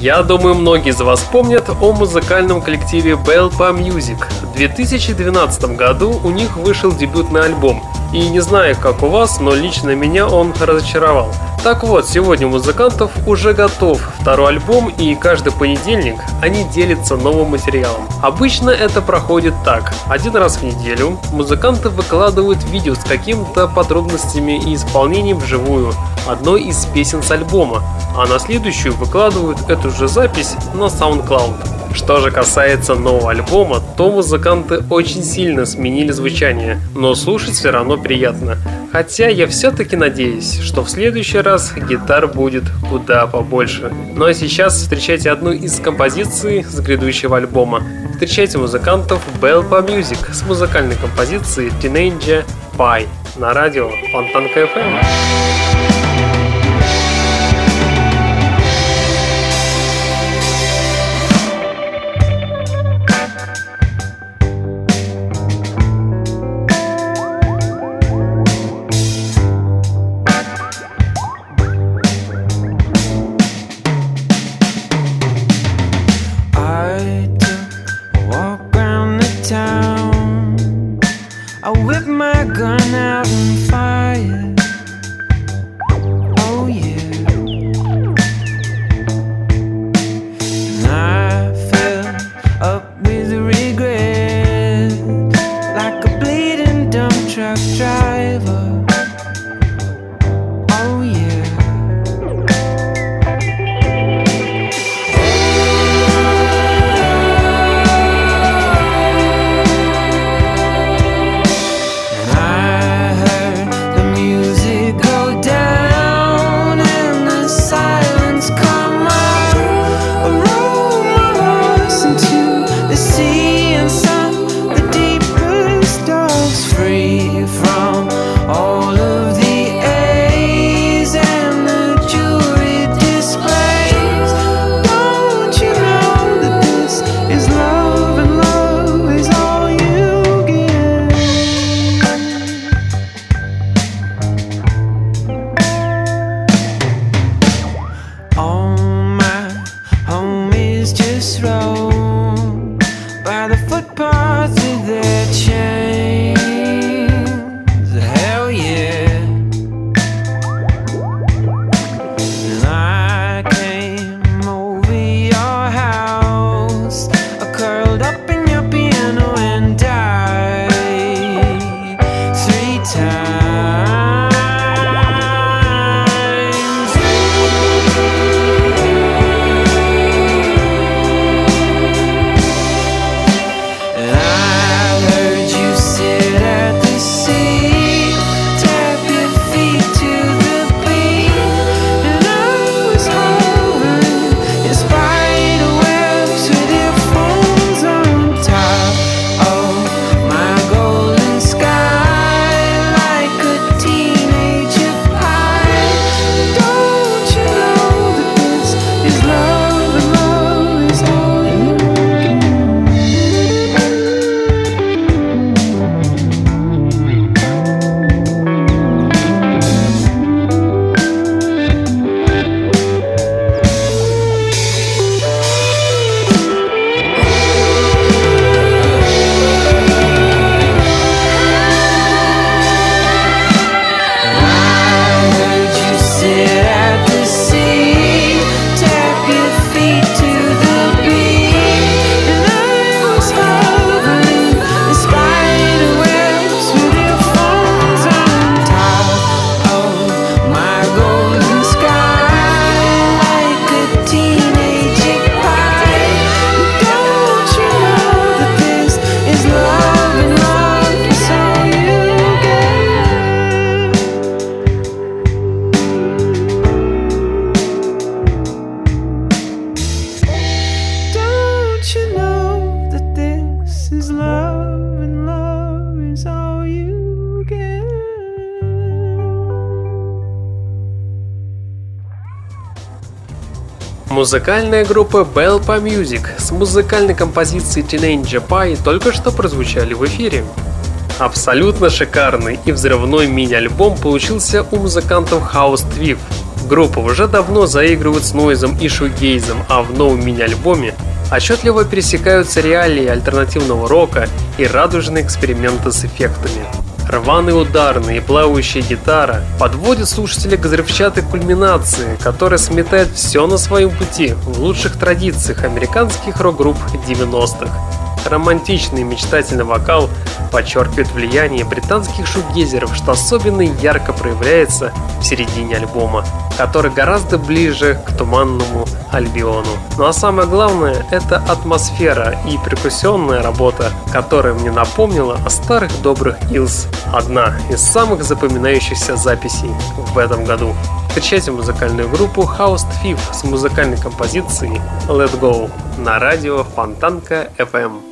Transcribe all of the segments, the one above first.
Я думаю, многие из вас помнят о музыкальном коллективе Belpa Music. В 2012 году у них вышел дебютный альбом. И не знаю, как у вас, но лично меня он разочаровал. Так вот, сегодня у музыкантов уже готов второй альбом, и каждый понедельник они делятся новым материалом. Обычно это проходит так. Один раз в неделю музыканты выкладывают видео с какими-то подробностями и исполнением вживую одной из песен с альбома, а на следующую выкладывают эту же запись на SoundCloud. Что же касается нового альбома, то музыканты очень сильно сменили звучание, но слушать все равно приятно. Хотя я все-таки надеюсь, что в следующий раз гитар будет куда побольше. Ну а сейчас встречайте одну из композиций с грядущего альбома. Встречайте музыкантов Belpa Music с музыкальной композицией Teenage Pie на радио Фонтанка FM. Музыкальная группа Belpa Music с музыкальной композицией Teenage Pie только что прозвучали в эфире. Абсолютно шикарный и взрывной мини-альбом получился у музыкантов House Twiff. Группа уже давно заигрывает с нойзом и шугейзом, а в новом мини-альбоме отчетливо пересекаются реалии альтернативного рока и радужные эксперименты с эффектами. Рваный ударный и плавающая гитара подводит слушателя к взрывчатой кульминации, которая сметает все на своем пути в лучших традициях американских рок-групп 90-х. Романтичный и мечтательный вокал подчеркивает влияние британских шугезеров, что особенно ярко проявляется в середине альбома, который гораздо ближе к туманному Альбиону. Ну а самое главное, это атмосфера и перкуссионная работа, которая мне напомнила о старых добрых Илс. Одна из самых запоминающихся записей в этом году. Встречайте музыкальную группу House Thief с музыкальной композицией Let Go на радио Фонтанка FM.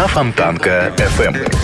На Фонтанка FM.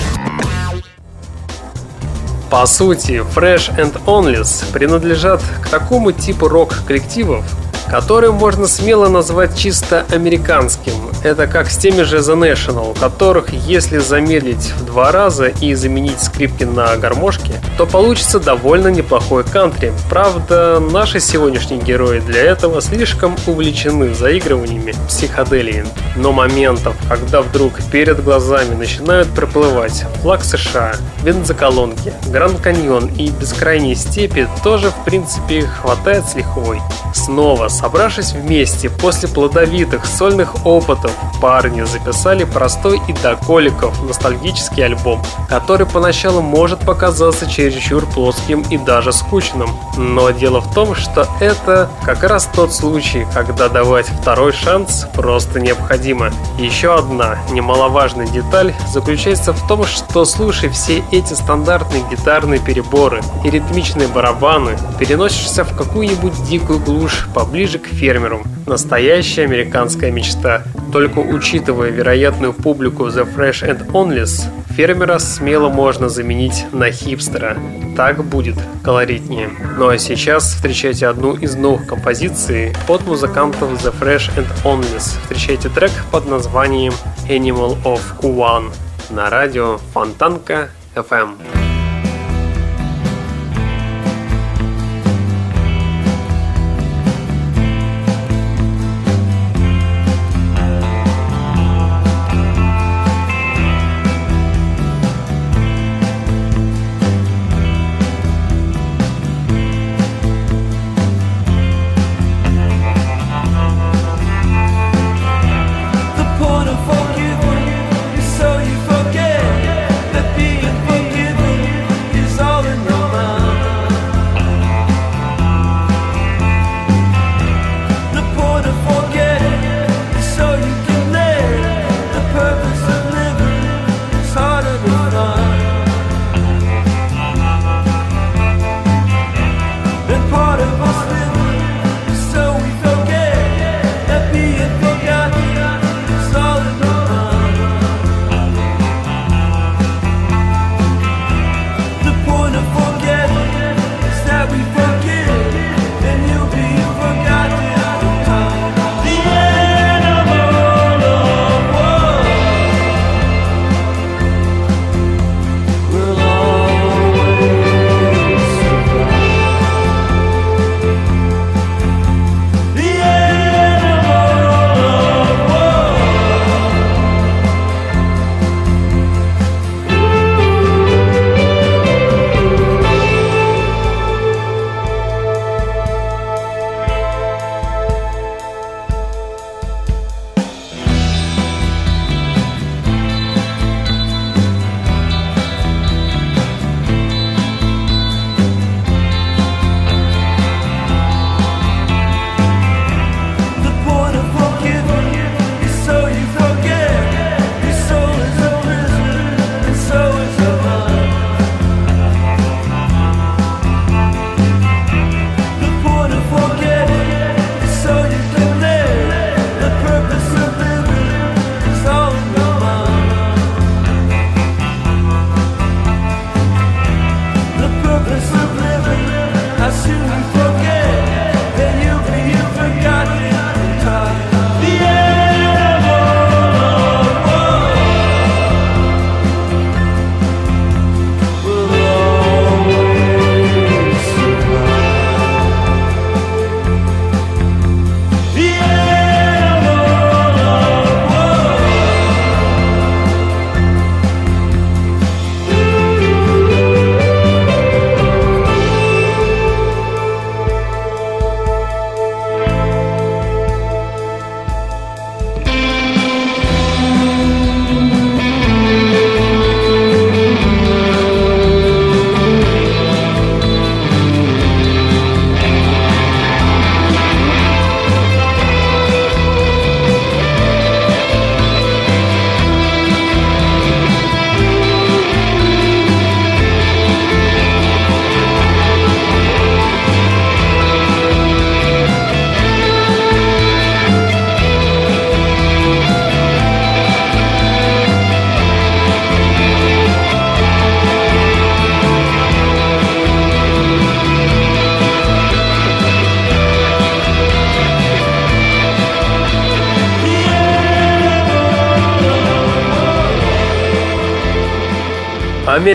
По сути, Fresh and Onlys принадлежат к такому типу рок-коллективов, который можно смело назвать чисто американским. Это как с теми же The National, которых, если замедлить в два раза и заменить скрипки на гармошки, то получится довольно неплохой кантри. Правда, наши сегодняшние герои для этого слишком увлечены заигрываниями психоделии. Но моментов, когда вдруг перед глазами начинают проплывать флаг США, бензоколонки, Гранд Каньон и бескрайние степи, тоже в принципе хватает с лихвой. Снова Собравшись вместе после плодовитых сольных опытов, парни записали простой и до коликов ностальгический альбом, который поначалу может показаться чересчур плоским и даже скучным. Но дело в том, что это как раз тот случай, когда давать второй шанс просто необходимо. Еще одна немаловажная деталь заключается в том, что слушай все эти стандартные гитарные переборы и ритмичные барабаны, переносишься в какую-нибудь дикую глушь поближе ближе к фермеру. Настоящая американская мечта. Только учитывая вероятную публику The Fresh and Onlys, фермера смело можно заменить на хипстера. Так будет колоритнее. Ну а сейчас встречайте одну из новых композиций от музыкантов The Fresh and Onlys. Встречайте трек под названием Animal of One на радио Фонтанка FM.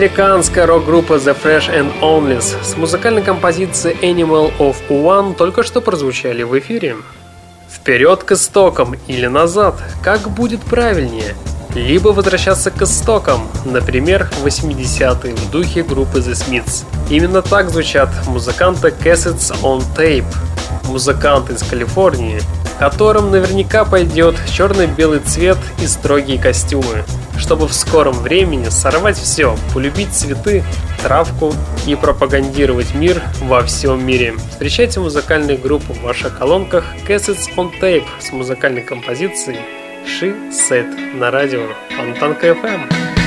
Американская рок-группа The Fresh and Onlys с музыкальной композицией Animal of One только что прозвучали в эфире. Вперед к истокам или назад, как будет правильнее? Либо возвращаться к истокам, например, 80-е в духе группы The Smiths. Именно так звучат музыканты Cassettes on Tape, музыкант из Калифорнии, которым наверняка пойдет черно-белый цвет и строгие костюмы, чтобы в скором времени сорвать все, полюбить цветы, травку и пропагандировать мир во всем мире. Встречайте музыкальную группу в ваших колонках Cassettes on Tape с музыкальной композицией She Said на радио Фонтанка FM.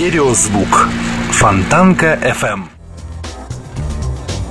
Стереозвук. Фонтанка FM.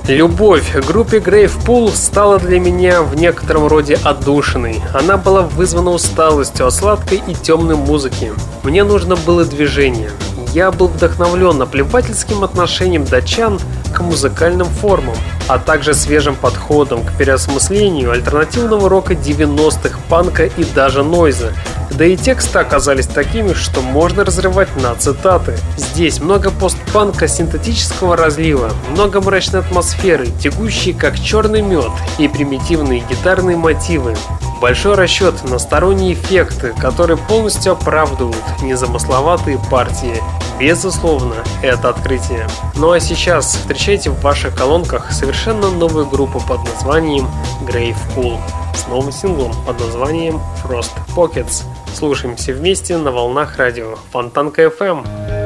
Любовь к группе Gravepul стала для меня в некотором роде отдушиной. Она была вызвана усталостью от сладкой и темной музыки. Мне нужно было движение. Я был вдохновлен наплевательским отношением датчан к музыкальным формам, а также свежим подходом к переосмыслению альтернативного рока 90-х, панка и даже нойза, да и тексты оказались такими, что можно разрывать на цитаты. Здесь много постпанка синтетического разлива, много мрачной атмосферы, текущей как черный мед и примитивные гитарные мотивы. Большой расчет на сторонние эффекты, которые полностью оправдывают незамысловатые партии. Безусловно, это открытие. Ну а сейчас встречайте в ваших колонках совершенно новую группу под названием Grave Pool с новым синглом под названием Frost Pockets. Слушаемся вместе на волнах радио Фонтанка FM.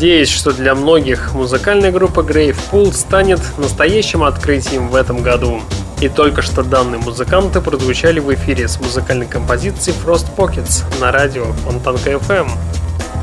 Надеюсь, что для многих музыкальная группа Pool станет настоящим открытием в этом году. И только что данные музыканты прозвучали в эфире с музыкальной композицией Frost Pockets на радио Фонтанка FM.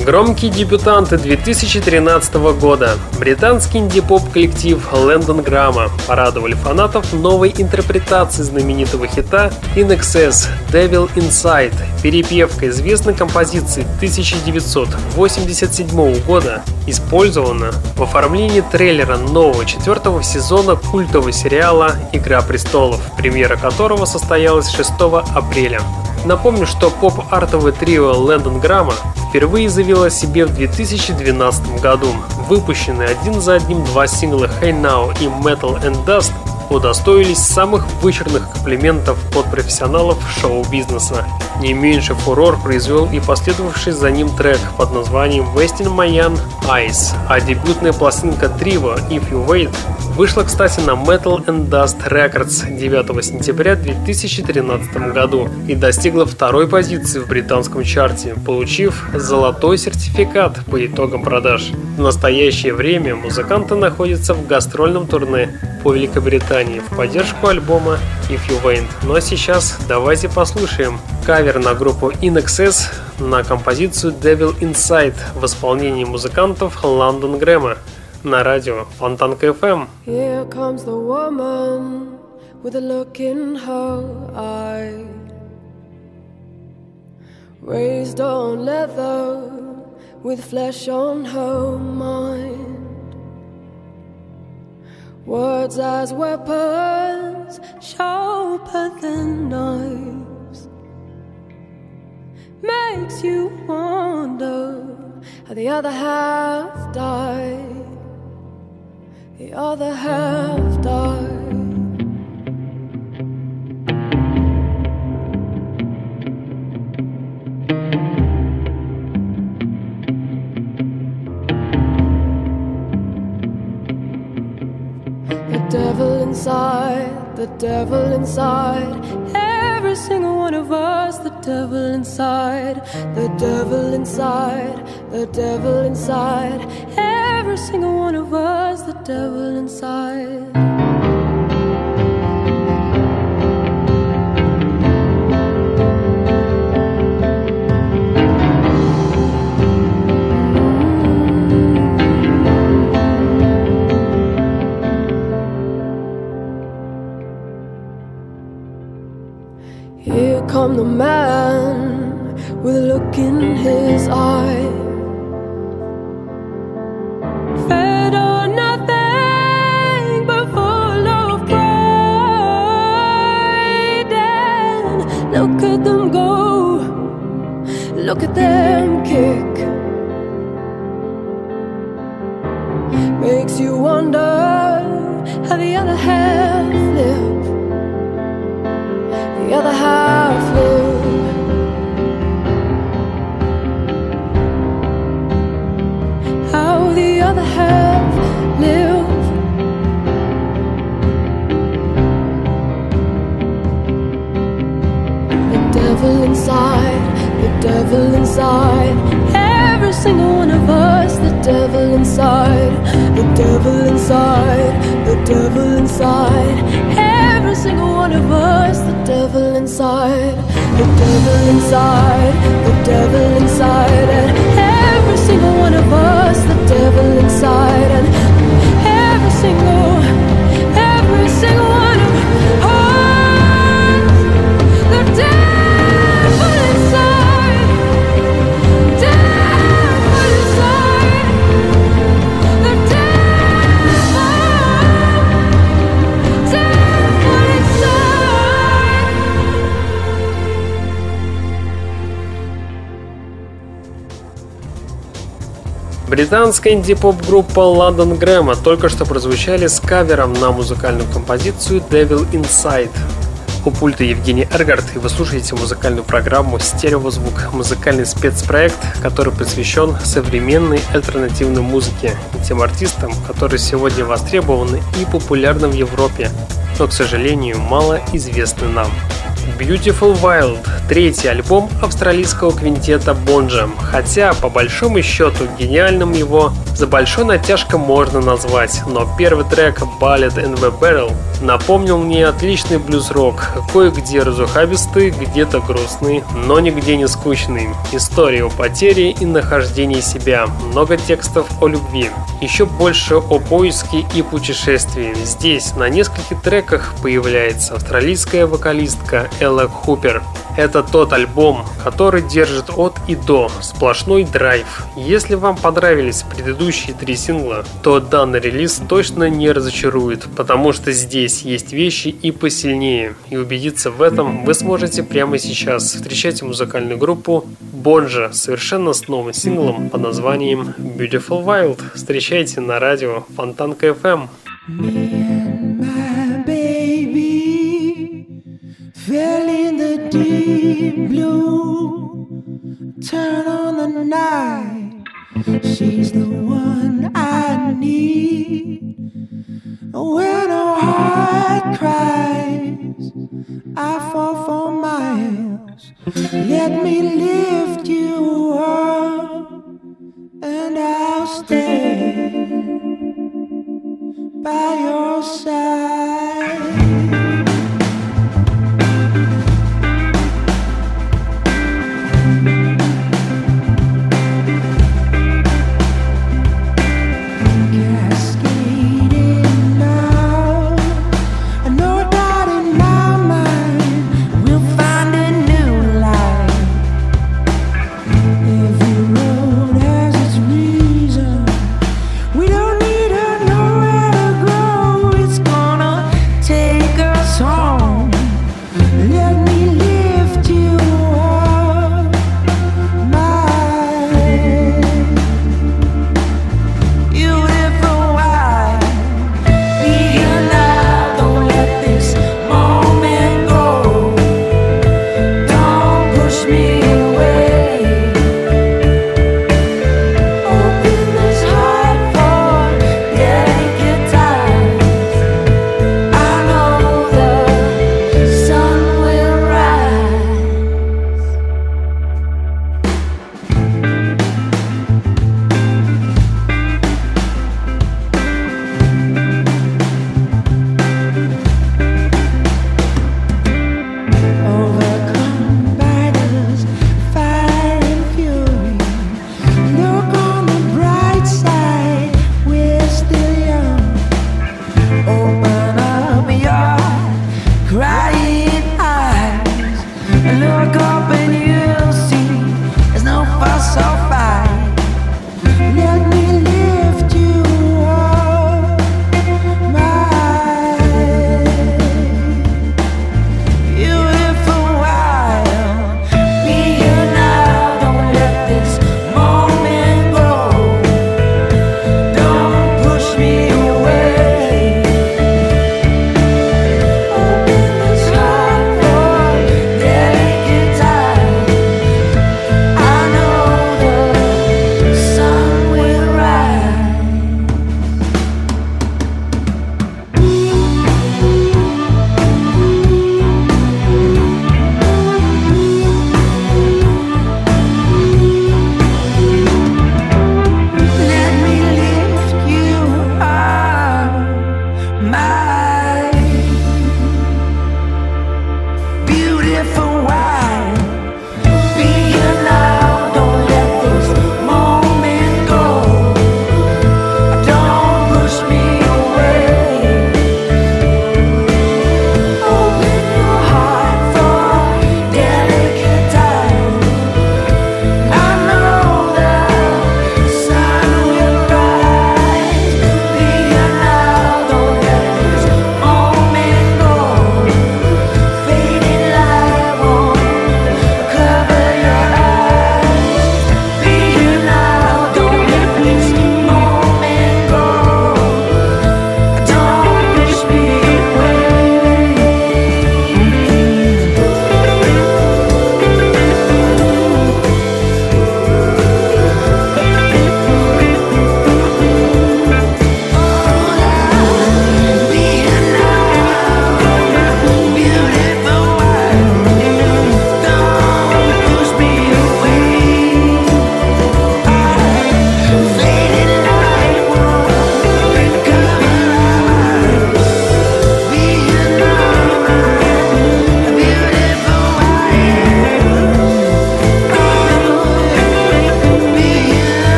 Громкие дебютанты 2013 года. Британский инди-поп коллектив Лэндон Грамма порадовали фанатов новой интерпретацией знаменитого хита In Excess Devil Inside, перепевка известной композиции 1987 года, использована в оформлении трейлера нового четвертого сезона культового сериала «Игра престолов», премьера которого состоялась 6 апреля. Напомню, что поп-артовое трио Лэндон Грамма впервые заявило о себе в 2012 году. Выпущенные один за одним два сингла Hey Now и Metal and Dust удостоились самых вычурных комплиментов от профессионалов шоу-бизнеса. Не меньше фурор произвел и последовавший за ним трек под названием Wasting Mayan Eyes, а дебютная пластинка Триво If You Wait вышла, кстати, на Metal and Dust Records 9 сентября 2013 году и достигла второй позиции в британском чарте, получив золотой сертификат по итогам продаж. В настоящее время музыканты находятся в гастрольном турне по Великобритании в поддержку альбома If You Wait. Ну а сейчас давайте послушаем кавер на группу INXS на композицию Devil Inside в исполнении музыкантов London Grammar на радио Фонтанка FM. Here comes the woman with a look in her eye Raised on leather with flesh on her mind Words as weapons, sharper than knives. Makes you wonder how the other half died. The other half died. The devil inside, the devil inside. Every single one of us, the devil inside, the devil inside, the devil inside. Every single one of us, the devil inside. Come the man with a look in his eye. Fed on nothing but full of pride. And look at them go, look at them kick. Британская инди-поп-группа London Grammar только что прозвучали с кавером на музыкальную композицию Devil Inside. У пульта Евгений Эргард, и вы слушаете музыкальную программу «Стереозвук», музыкальный спецпроект, который посвящен современной альтернативной музыке и тем артистам, которые сегодня востребованы и популярны в Европе, но, к сожалению, мало известны нам. Beautiful Wild – третий альбом австралийского квинтета Bonjam, хотя, по большому счету, гениальным его за большой натяжкой можно назвать, но первый трек Ballad in the Barrel напомнил мне отличный блюз-рок, кое-где разухабистый, где-то грустный, но нигде не скучный. История о потере и нахождении себя, много текстов о любви, еще больше о поиске и путешествии. Здесь на нескольких треках появляется австралийская вокалистка Элла Хупер. Это тот альбом, который держит от и до, сплошной драйв. Если вам понравились предыдущие три сингла, то данный релиз точно не разочарует, потому что здесь есть вещи и посильнее. И убедиться в этом вы сможете прямо сейчас. Встречайте музыкальную группу Бонжа совершенно с новым синглом под названием Beautiful Wild. Встречайте на радио Фонтанка FM. fell deep blue. Turn on the night. She's the one I need. When a heart cries, I fall for miles. Let me lift you up, and I'll stay by your side.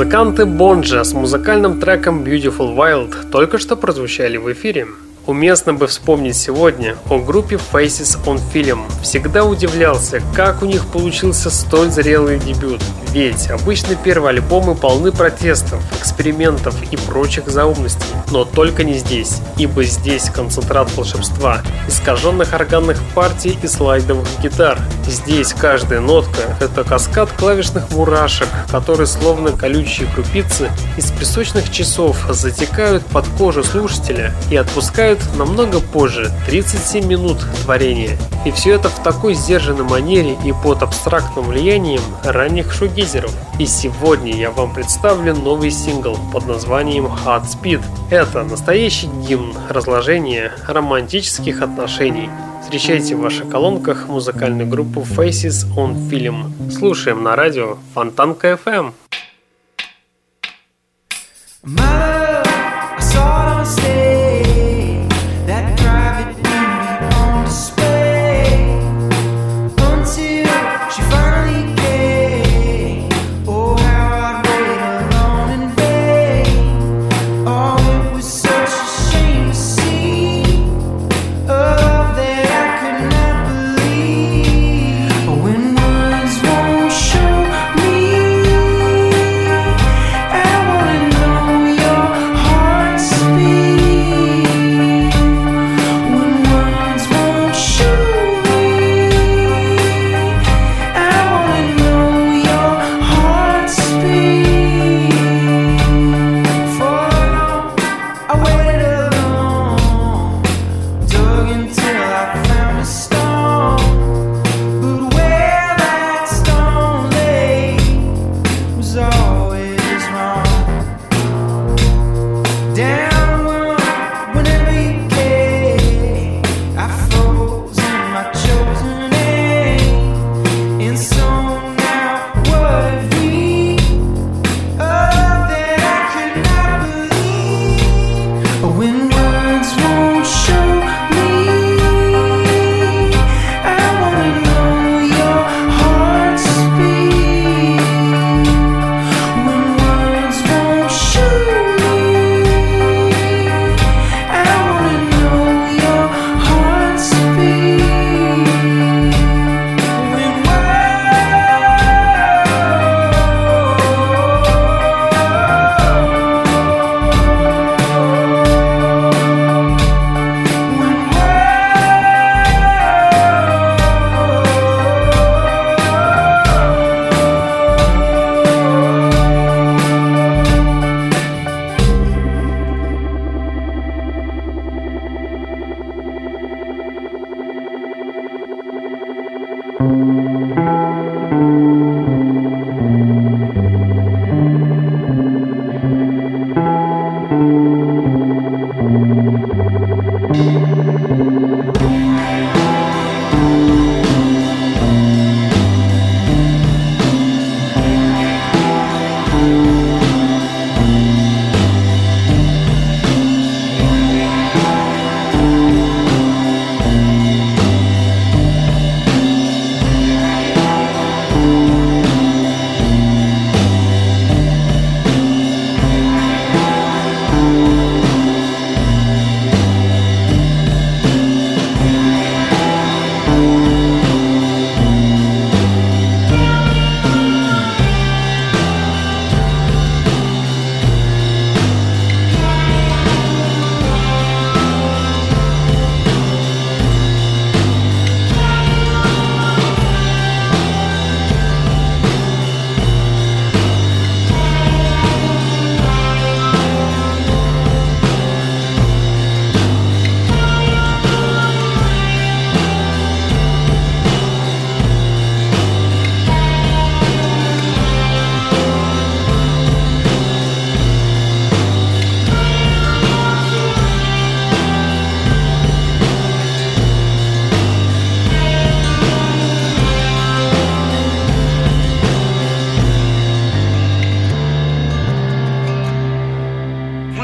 Музыканты Бонджа с музыкальным треком Beautiful Wild только что прозвучали в эфире. Уместно бы вспомнить сегодня о группе Faces on Film. Всегда удивлялся, как у них получился столь зрелый дебют. Ведь обычно первые альбомы полны протестов, экспериментов и прочих заумностей. Но только не здесь, ибо здесь концентрат волшебства, искаженных органных партий и слайдовых гитар. Здесь каждая нотка – это каскад клавишных мурашек, которые словно колючие крупицы из песочных часов затекают под кожу слушателя и отпускают намного позже, 37 минут творения. И все это в такой сдержанной манере и под абстрактным влиянием ранних шугизеров. И сегодня я вам представлю новый сингл под названием Hot Speed. Это настоящий гимн разложения романтических отношений. Встречайте в ваших колонках музыкальную группу Faces on Film. Слушаем на радио Фонтанка FM. Mother,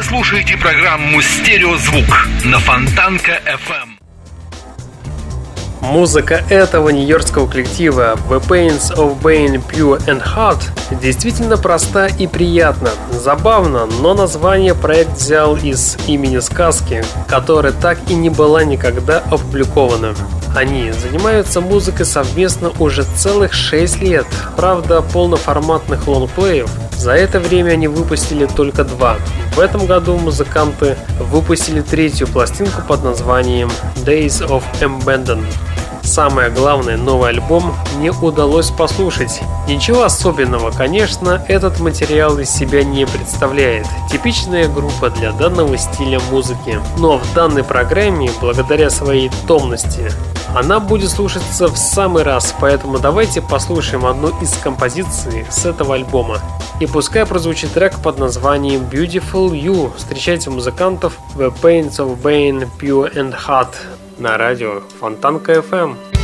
слушаете программу «Стереозвук» на Фонтанка FM. Музыка этого нью-йоркского коллектива The Pains of Bane Pure and Hot действительно проста и приятна. Забавно, но название проект взял из имени сказки, которая так и не была никогда опубликована. Они занимаются музыкой совместно уже целых 6 лет. Правда, полноформатных лонгплеев за это время они выпустили только два. В этом году музыканты выпустили третью пластинку под названием Days of Abandon. Самое главное, новый альбом не удалось послушать. Ничего особенного, конечно, этот материал из себя не представляет. Типичная группа для данного стиля музыки. Но в данной программе, благодаря своей томности, она будет слушаться в самый раз, поэтому давайте послушаем одну из композиций с этого альбома. И пускай прозвучит трек под названием Beautiful You. Встречайте музыкантов The Pains of Bane, Pure and Hot на радио Фонтанка FM.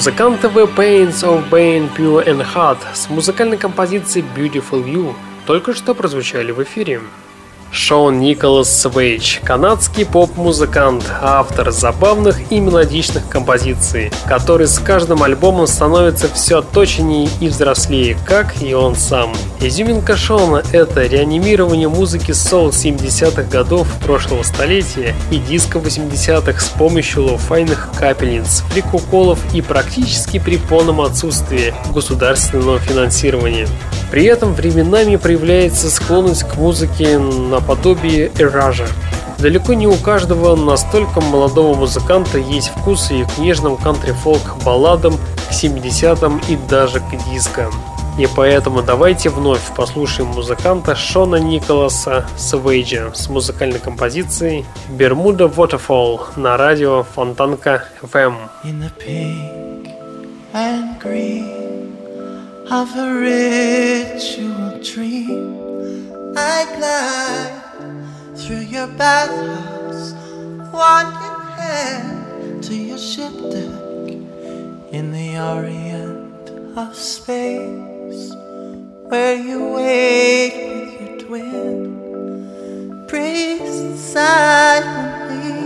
Музыканты The Pains of Bane Pure and Hot с музыкальной композицией Beautiful You только что прозвучали в эфире. Шон Николас Свейдж, канадский поп-музыкант, автор забавных и мелодичных композиций, который с каждым альбомом становится все точнее и взрослее, как и он сам. Изюминка Шона — это реанимирование музыки соул 70-х годов прошлого столетия и диска 80-х с помощью лоуфайных капельниц, фрикуколов и практически при полном отсутствии государственного финансирования. При этом временами проявляется склонность к музыке наподобие эража. Далеко не у каждого настолько молодого музыканта есть вкус и к нежным кантри-фолк балладам, к 70-м и даже к диско. И поэтому давайте вновь послушаем музыканта Шона Николаса Свейджа с музыкальной композицией «Бермуда Waterfall» на радио Фонтанка FM. In the pink and green. of a ritual bathhouse, wandering hand to your ship deck in the orient of space, where you wait with your twin. Breathe silently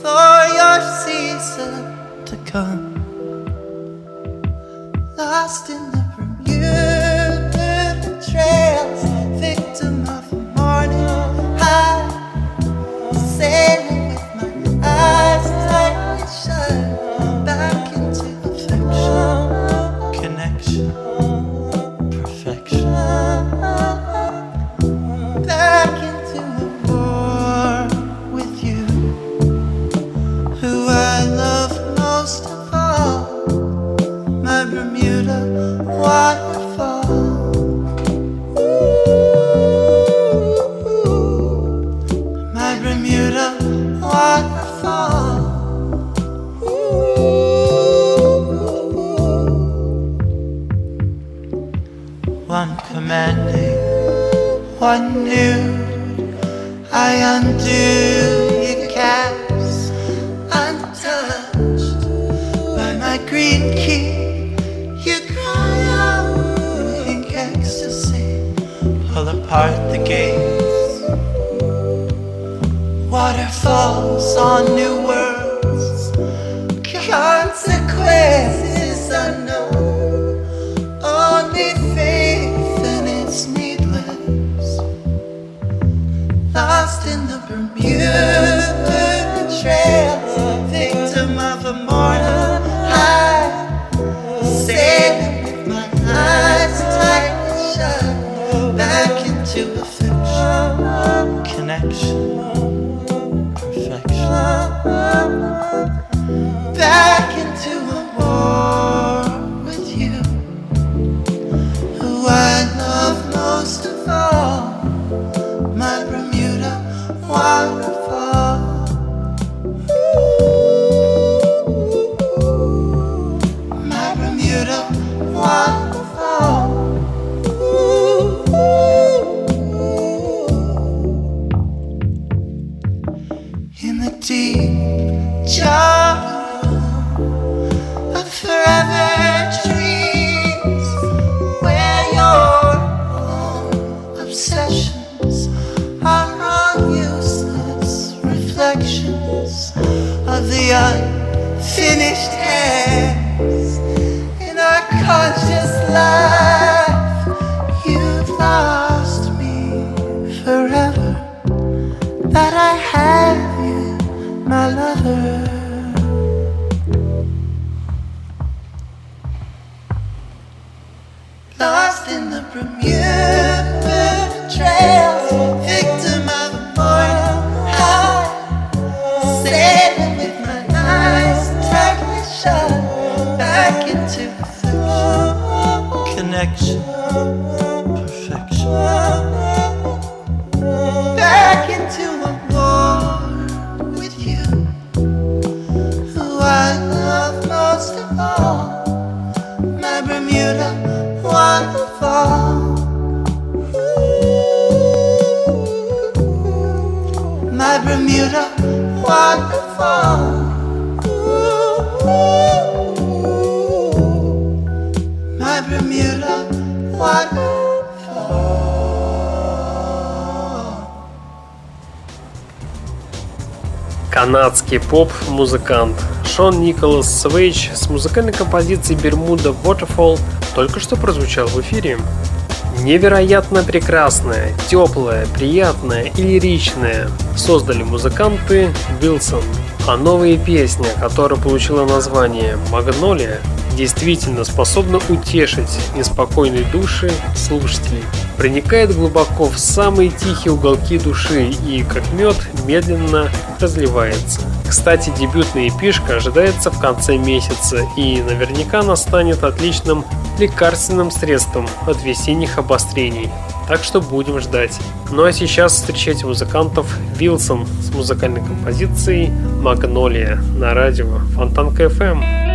for your season to come lost in real affection, connection. my Bermuda. Канадский поп-музыкант Шон Николас Свейч с музыкальной композицией «Бермуда Waterfall только что прозвучал в эфире. Невероятно прекрасная, теплое, приятная, и лиричное создали музыканты Билсон. А новая песня, которая получила название «Магнолия», действительно способна утешить неспокойные души слушателей. Проникает глубоко в самые тихие уголки души и, как мед, медленно разливается. Кстати, дебютная эпишка ожидается в конце месяца, и наверняка она станет отличным лекарственным средством от весенних обострений. Так что будем ждать. Ну а сейчас встречайте музыкантов Вилсон с музыкальной композицией «Магнолия» на радио Фонтанка FM.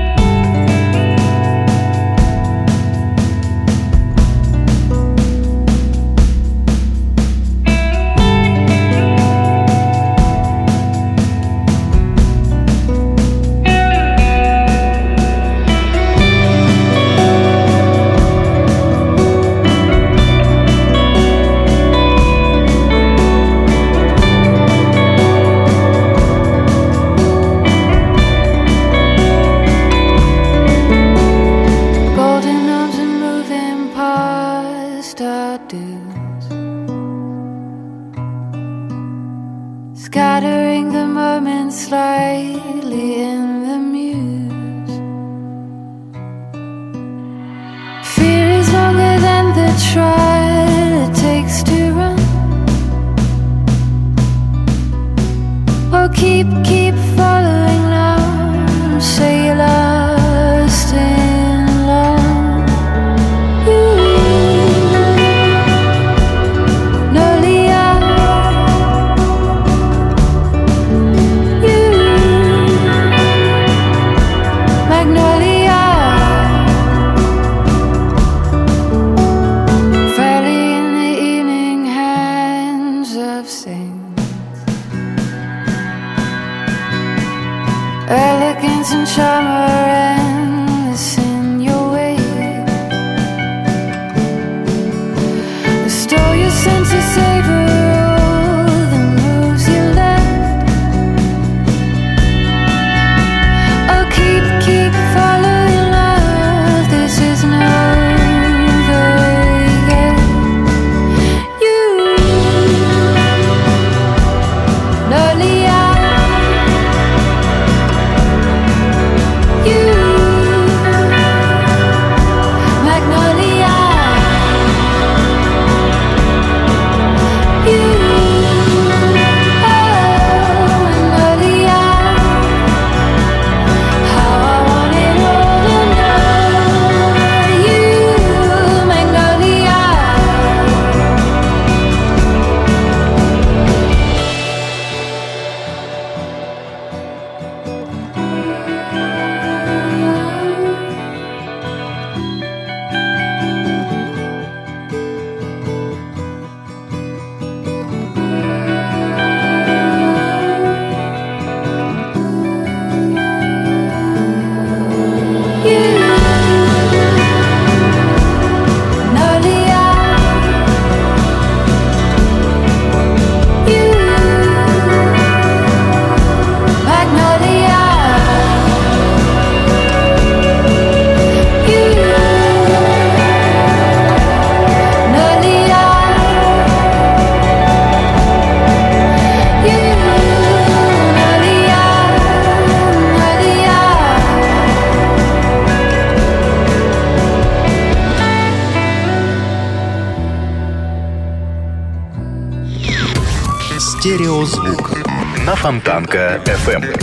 Фонтанка FM.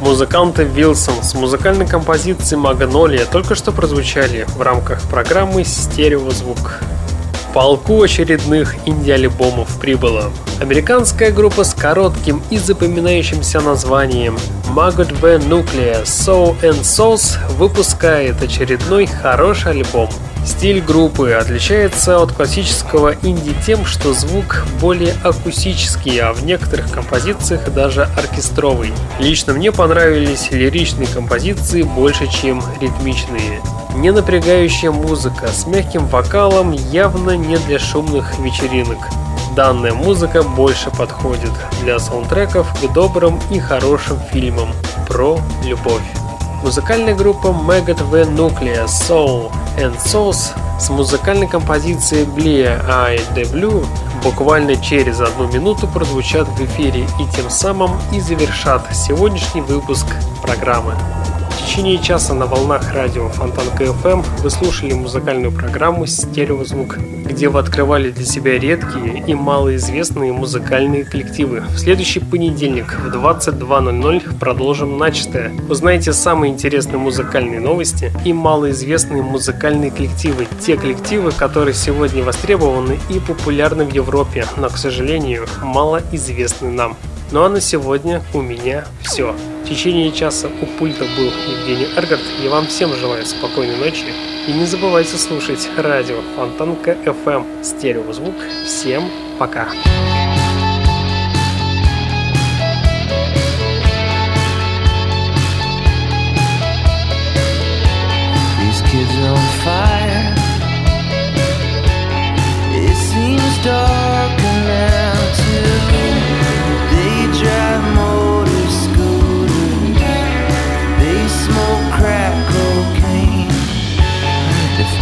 Музыканты Вилсон с музыкальной композицией «Магнолия» только что прозвучали в рамках программы «Стереозвук». Полку очередных инди-альбомов прибыло. Американская группа с коротким и запоминающимся названием Maggot V Nuclear Soul and Souls выпускает очередной хороший альбом – Стиль группы отличается от классического инди тем, что звук более акустический, а в некоторых композициях даже оркестровый. Лично мне понравились лиричные композиции больше, чем ритмичные. Не напрягающая музыка с мягким вокалом явно не для шумных вечеринок. данная музыка больше подходит для саундтреков к добрым и хорошим фильмам про любовь. Музыкальная группа Maggot The Nuclear Soul and Souls с музыкальной композицией Blia I The Blue буквально через одну минуту прозвучат в эфире и тем самым и завершат сегодняшний выпуск программы течение часа на волнах радио Фонтан КФМ вы слушали музыкальную программу «Стереозвук», где вы открывали для себя редкие и малоизвестные музыкальные коллективы. В следующий понедельник в 22.00 продолжим начатое. Узнаете самые интересные музыкальные новости и малоизвестные музыкальные коллективы. Те коллективы, которые сегодня востребованы и популярны в Европе, но, к сожалению, малоизвестны нам. Ну а на сегодня у меня все. В течение часа у пульта был Евгений Эргард. Я вам всем желаю спокойной ночи. И не забывайте слушать радио Фонтанка FM стереозвук. Всем пока. dark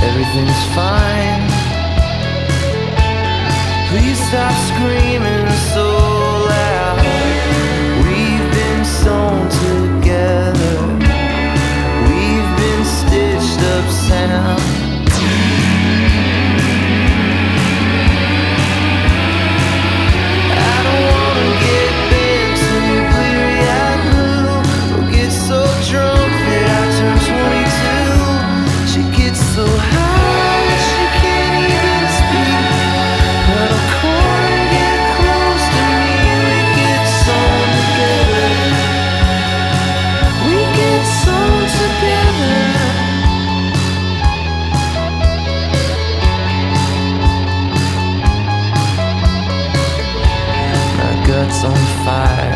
everything's fine. Please stop screaming so loud. We've been sewn together, we've been stitched up sound. fire